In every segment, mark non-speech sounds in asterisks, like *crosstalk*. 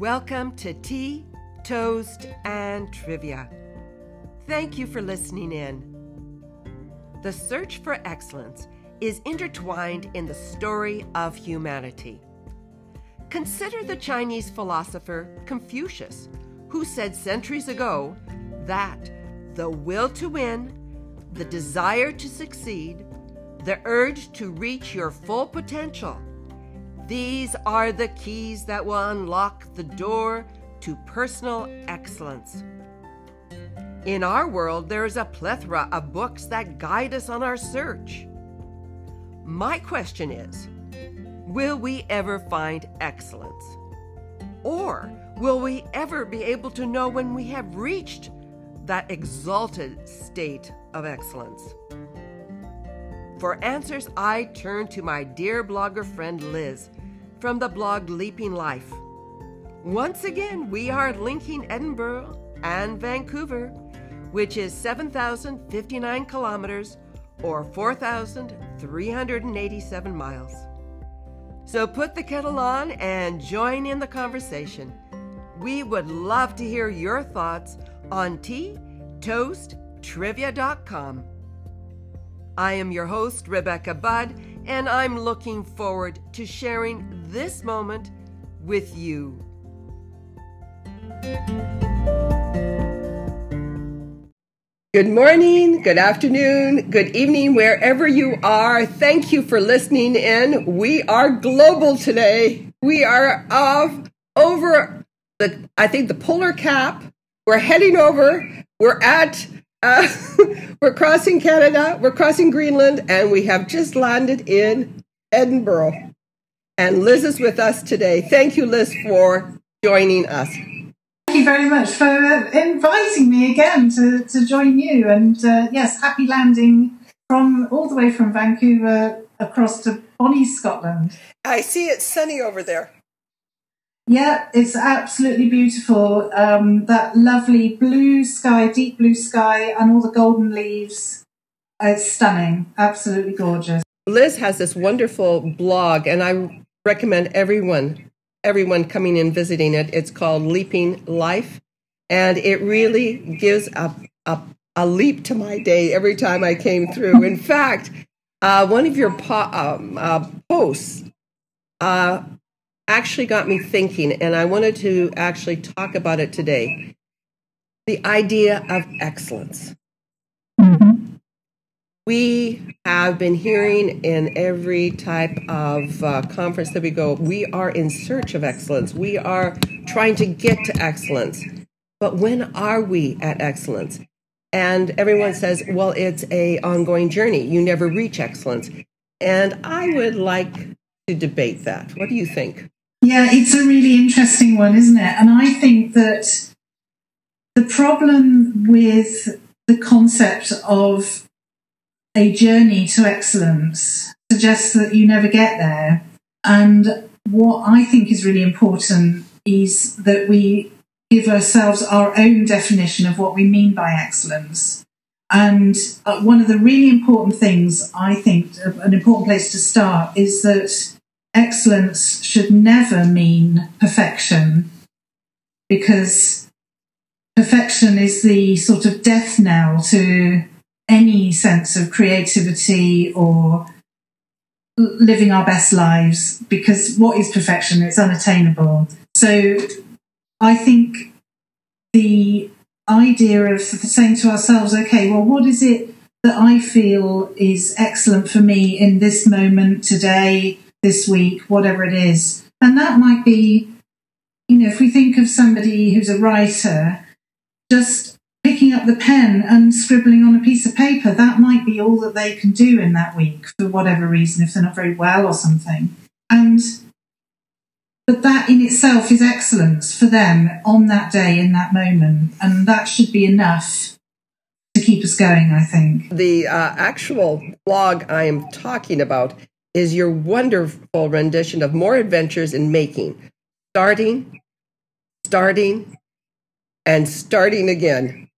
Welcome to Tea, Toast, and Trivia. Thank you for listening in. The search for excellence is intertwined in the story of humanity. Consider the Chinese philosopher Confucius, who said centuries ago that the will to win, the desire to succeed, the urge to reach your full potential, these are the keys that will unlock the door to personal excellence. In our world, there is a plethora of books that guide us on our search. My question is Will we ever find excellence? Or will we ever be able to know when we have reached that exalted state of excellence? For answers, I turn to my dear blogger friend Liz from the blog Leaping Life. Once again, we are linking Edinburgh and Vancouver, which is 7,059 kilometers or 4,387 miles. So put the kettle on and join in the conversation. We would love to hear your thoughts on tea, toast, trivia.com. I am your host, Rebecca Budd, and I'm looking forward to sharing this moment with you. Good morning, good afternoon, good evening, wherever you are. Thank you for listening in. We are global today. We are of over the, I think, the polar cap. We're heading over. We're at, uh, *laughs* we're crossing Canada, we're crossing Greenland, and we have just landed in Edinburgh. And Liz is with us today. Thank you, Liz, for joining us. Thank you very much for inviting me again to, to join you. And uh, yes, happy landing from all the way from Vancouver across to Bonnie, Scotland. I see it's sunny over there. Yeah, it's absolutely beautiful. Um, that lovely blue sky, deep blue sky, and all the golden leaves. It's stunning, absolutely gorgeous. Liz has this wonderful blog, and I recommend everyone everyone coming in visiting it. It's called Leaping Life, and it really gives a, a, a leap to my day every time I came through. In fact, uh, one of your po- um, uh, posts uh, actually got me thinking, and I wanted to actually talk about it today. The idea of excellence. Mm-hmm we have been hearing in every type of uh, conference that we go, we are in search of excellence. We are trying to get to excellence. But when are we at excellence? And everyone says, well, it's a ongoing journey. You never reach excellence. And I would like to debate that. What do you think? Yeah, it's a really interesting one, isn't it? And I think that the problem with the concept of a journey to excellence suggests that you never get there. And what I think is really important is that we give ourselves our own definition of what we mean by excellence. And uh, one of the really important things, I think, an important place to start is that excellence should never mean perfection because perfection is the sort of death knell to any sense of creativity or living our best lives because what is perfection? It's unattainable. So I think the idea of saying to ourselves, okay, well, what is it that I feel is excellent for me in this moment, today, this week, whatever it is? And that might be, you know, if we think of somebody who's a writer, just picking up the pen and scribbling on a piece of paper, that might be all that they can do in that week for whatever reason, if they're not very well or something. And but that in itself is excellence for them on that day, in that moment. And that should be enough to keep us going, I think. The uh, actual blog I am talking about is your wonderful rendition of More Adventures in Making, starting, starting, and starting again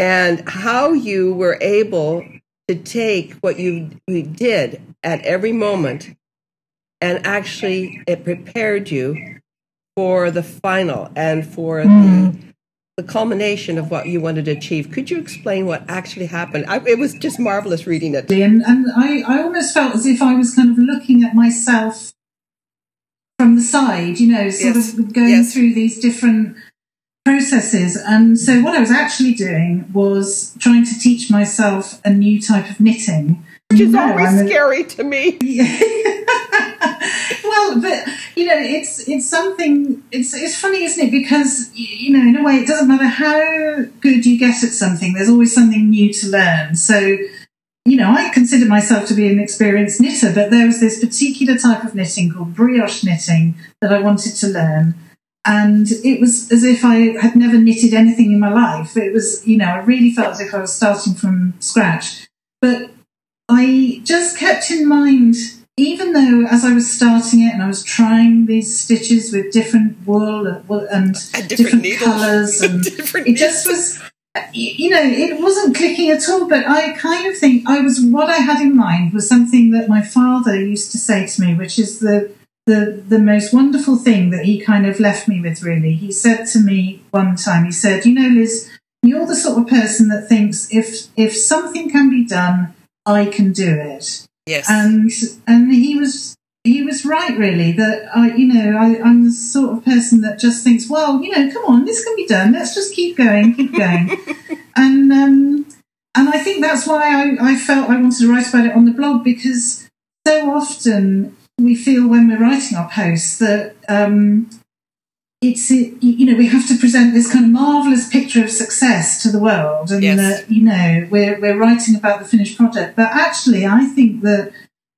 and how you were able to take what you, you did at every moment and actually it prepared you for the final and for the the culmination of what you wanted to achieve. Could you explain what actually happened? I, it was just marvelous reading it. And, and I, I almost felt as if I was kind of looking at myself from the side, you know, sort yes. of going yes. through these different processes. And so what I was actually doing was trying to teach myself a new type of knitting. Which is always scary to me. *laughs* well, but you know, it's it's something. It's it's funny, isn't it? Because you know, in a way, it doesn't matter how good you get at something. There's always something new to learn. So you know, I consider myself to be an experienced knitter, but there was this particular type of knitting called brioche knitting that I wanted to learn. And it was as if I had never knitted anything in my life. It was, you know, I really felt as if I was starting from scratch. But I just kept in mind, even though as I was starting it and I was trying these stitches with different wool and, and different, different colours, and *laughs* different it just was you know, it wasn't clicking at all, but I kind of think I was what I had in mind was something that my father used to say to me, which is the the the most wonderful thing that he kind of left me with really. He said to me one time, he said, You know, Liz, you're the sort of person that thinks if if something can be done, I can do it. Yes. And and he was he was right, really. That I, you know, I, am the sort of person that just thinks, well, you know, come on, this can be done. Let's just keep going, keep going. *laughs* and um, and I think that's why I, I felt I wanted to write about it on the blog because so often we feel when we're writing our posts that um, it's you know we have to present this kind of marvelous picture of success to the world, and yes. that you know we're we're writing about the finished project. But actually, I think that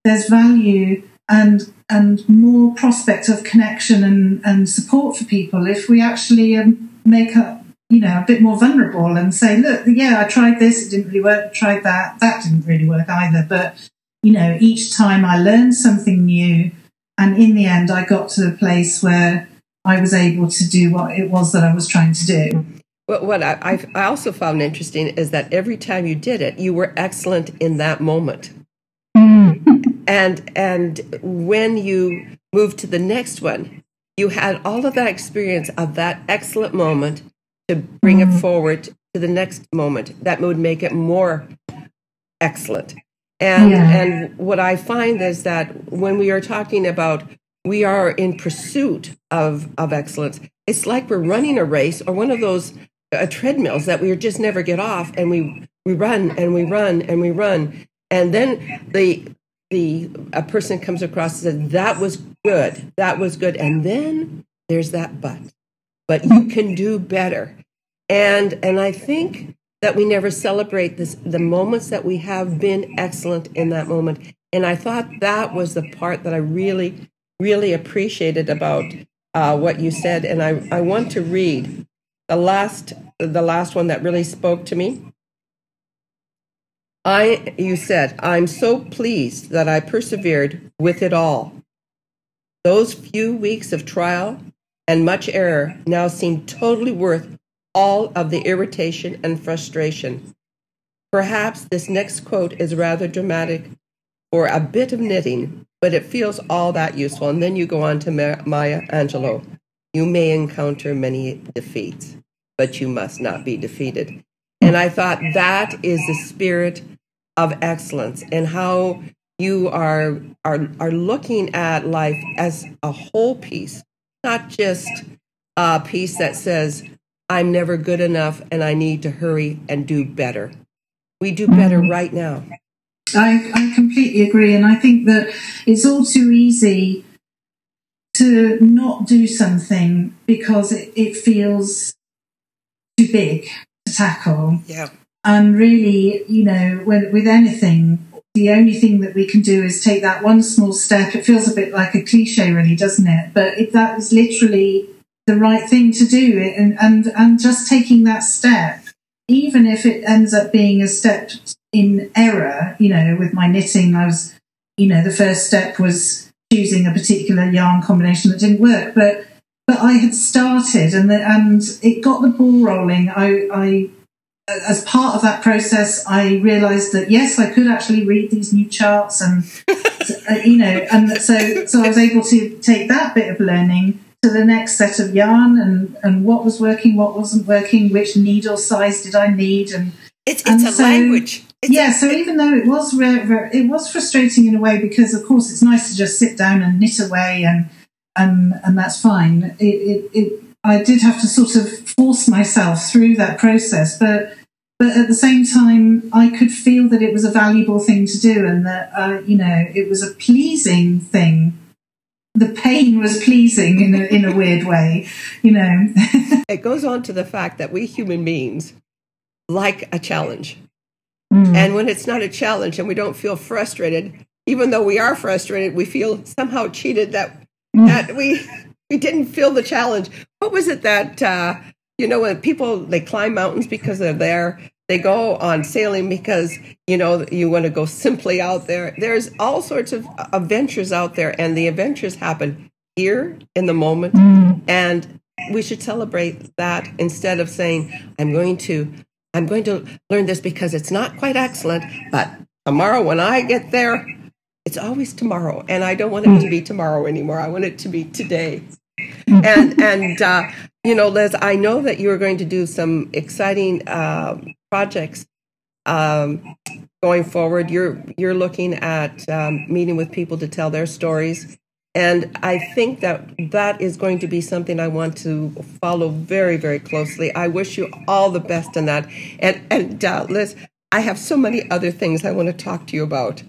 there's value and and more prospect of connection and, and support for people if we actually um, make up you know a bit more vulnerable and say look yeah i tried this it didn't really work tried that that didn't really work either but you know each time i learned something new and in the end i got to a place where i was able to do what it was that i was trying to do. Well, what I, I also found interesting is that every time you did it, you were excellent in that moment. *laughs* And and when you moved to the next one you had all of that experience of that excellent moment to bring mm-hmm. it forward to the next moment. That would make it more excellent and yeah. and what i find is that when we are talking about we are in pursuit of of excellence it's like we're running a race or one of those uh, treadmills that we just never get off and we we run and we run and we run. And then the the a person comes across and says that was good. That was good. And then there's that but. But you can do better. And and i think that we never celebrate this the moments that we have been excellent in that moment. And i thought that was the part that i really really appreciated about uh, what you said. And i i want to read the last the last one that really spoke to me. I, you said, I'm so pleased that I persevered with it all. Those few weeks of trial and much error now seem totally worth all of the irritation and frustration. Perhaps this next quote is rather dramatic or a bit of knitting, but it feels all that useful. And then you go on to Maya Angelou. You may encounter many defeats, but you must not be defeated. And I thought that is the spirit of excellence and how you are are are looking at life as a whole piece, not just a piece that says I'm never good enough and I need to hurry and do better. We do better mm-hmm. right now. I, I completely agree, and I think that it's all too easy to not do something because it, it feels too big to tackle. Yeah. And really, you know, with, with anything, the only thing that we can do is take that one small step. It feels a bit like a cliche, really, doesn't it? But if that is literally the right thing to do, and, and, and just taking that step, even if it ends up being a step in error, you know, with my knitting, I was, you know, the first step was choosing a particular yarn combination that didn't work, but but I had started and the, and it got the ball rolling. I, I as part of that process, I realised that yes, I could actually read these new charts, and *laughs* uh, you know, and so so I was able to take that bit of learning, to the next set of yarn and, and what was working, what wasn't working, which needle size did I need, and it's, it's and a so, language. It's yeah, a, so even though it was re- re- it was frustrating in a way because of course it's nice to just sit down and knit away and and and that's fine. It, it, it I did have to sort of force myself through that process, but but at the same time, I could feel that it was a valuable thing to do, and that uh, you know it was a pleasing thing. The pain was pleasing in a, in a weird way, you know. *laughs* it goes on to the fact that we human beings like a challenge, mm. and when it's not a challenge and we don't feel frustrated, even though we are frustrated, we feel somehow cheated that mm. that we *laughs* we didn't feel the challenge. What was it that uh, you know when people they climb mountains because they're there? They go on sailing because you know you want to go simply out there. There's all sorts of adventures out there, and the adventures happen here in the moment. Mm. And we should celebrate that instead of saying, "I'm going to." I'm going to learn this because it's not quite excellent, but tomorrow when I get there, it's always tomorrow. And I don't want it to be tomorrow anymore. I want it to be today and and uh, you know, Liz, I know that you are going to do some exciting uh, projects um, going forward. You're you're looking at um, meeting with people to tell their stories, and I think that that is going to be something I want to follow very very closely. I wish you all the best in that. And and uh, Liz, I have so many other things I want to talk to you about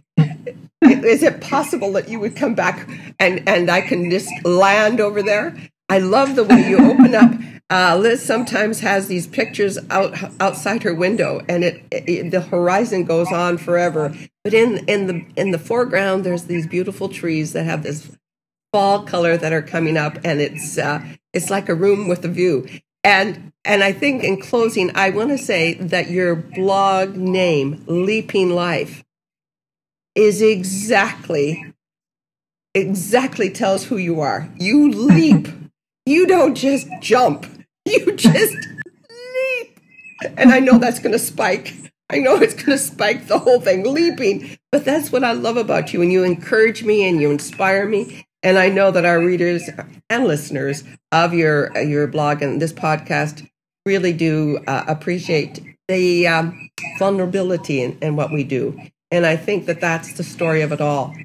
is it possible that you would come back and and I can just land over there? I love the way you open up. Uh, Liz sometimes has these pictures out outside her window, and it, it, the horizon goes on forever. But in in the in the foreground, there's these beautiful trees that have this fall color that are coming up, and it's uh, it's like a room with a view. And and I think in closing, I want to say that your blog name, Leaping Life, is exactly exactly tells who you are. You leap. *laughs* you don't just jump. You just leap. And I know that's going to spike. I know it's going to spike the whole thing, leaping. But that's what I love about you. And you encourage me and you inspire me. And I know that our readers and listeners of your your blog and this podcast really do uh, appreciate the um, vulnerability in, in what we do. And I think that that's the story of it all.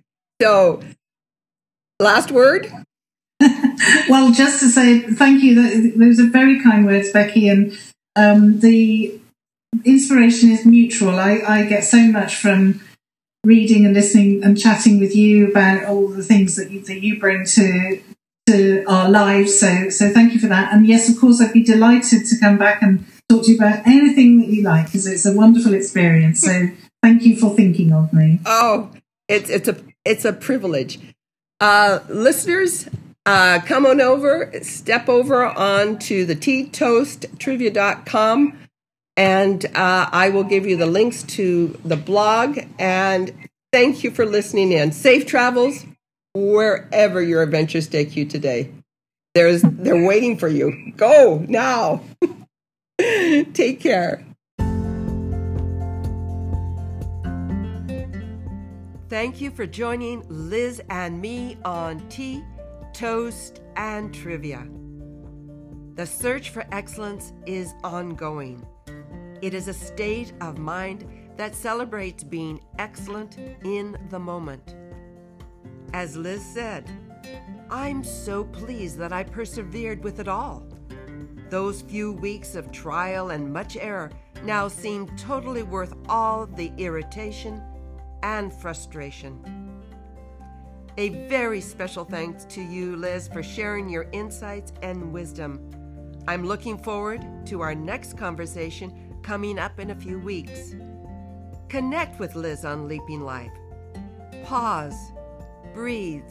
So, last word? *laughs* well, just to say thank you. Those are very kind words, Becky. And um, the inspiration is mutual. I, I get so much from reading and listening and chatting with you about all the things that you, that you bring to to our lives. So, so thank you for that. And yes, of course, I'd be delighted to come back and talk to you about anything that you like because it's a wonderful experience. So. Thank you for thinking of me. Oh, it's it's a it's a privilege. Uh, listeners, uh, come on over, step over on onto the teatoasttrivia.com, and uh, I will give you the links to the blog. And thank you for listening in. Safe travels wherever your adventures take you today. There's they're waiting for you. Go now. *laughs* Take care. Thank you for joining Liz and me on Tea, Toast, and Trivia. The search for excellence is ongoing. It is a state of mind that celebrates being excellent in the moment. As Liz said, I'm so pleased that I persevered with it all. Those few weeks of trial and much error now seem totally worth all the irritation and frustration. A very special thanks to you, Liz, for sharing your insights and wisdom. I'm looking forward to our next conversation coming up in a few weeks. Connect with Liz on Leaping Life. Pause, breathe,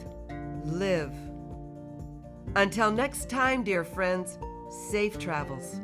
live. Until next time, dear friends, safe travels.